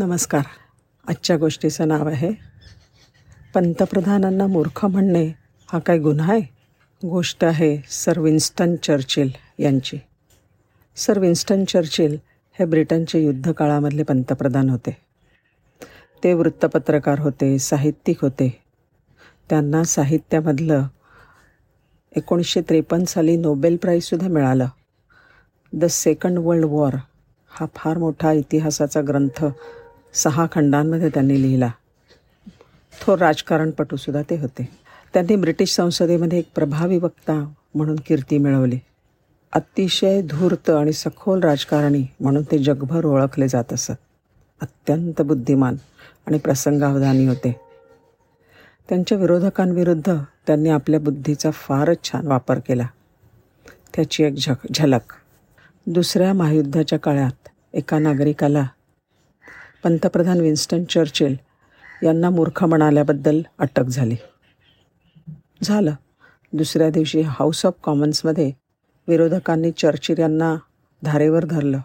नमस्कार. आजच्या गोष्टीचं नाव आहे पंतप्रधानांना मूर्ख म्हणणे हा काय गुन्हा आहे? गोष्ट आहे सर विन्स्टन चर्चिल यांची. सर विन्स्टन चर्चिल हे ब्रिटनचे युद्धकाळामधले पंतप्रधान होते. ते वृत्तपत्रकार होते साहित्यिक होते. त्यांना साहित्यामधलं एकोणीसशे त्रेपन्न साली नोबेल प्राईजसुद्धा मिळालं. द सेकंड वर्ल्ड वॉर हा फार मोठा इतिहासाचा ग्रंथ सहा खंडांमध्ये त्यांनी लिहिला. थोर राजकारणपटूसुद्धा ते होते. त्यांनी ब्रिटिश संसदेमध्ये एक प्रभावी वक्ता म्हणून कीर्ती मिळवली. अतिशय धूर्त आणि सखोल राजकारणी म्हणून ते जगभर ओळखले जात असत. अत्यंत बुद्धिमान आणि प्रसंगावधानी होते. त्यांच्या विरोधकांविरुद्ध त्यांनी आपल्या बुद्धीचा फारच छान वापर केला. त्याची एक झक झलक. दुसऱ्या महायुद्धाच्या काळात एका नागरिकाला पंतप्रधान विन्स्टन चर्चिल यांना मूर्ख म्हणाल्याबद्दल अटक झाली. झालं. दुसऱ्या दिवशी हाऊस ऑफ कॉमन्समध्ये विरोधकांनी चर्चिल यांना धारेवर धरलं.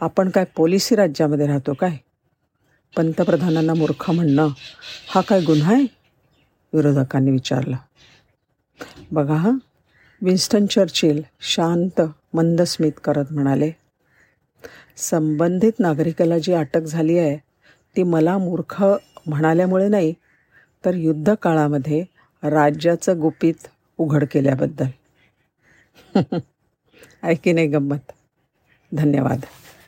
आपण काय पोलिसी राज्यामध्ये राहतो काय? पंतप्रधानांना मूर्ख म्हणणं हा काय गुन्हा आहे? विरोधकांनी विचारलं. बघा हां. विन्स्टन चर्चिल शांत मंदस्मित करत म्हणाले संबंधित नागरिकाला जी अटक झाली आहे ती मला मूर्ख म्हणाल्यामुळे नाही तर युद्धकाळामध्ये राज्याचं गुपित उघड केल्याबद्दल. आहे की नाही गंमत. धन्यवाद.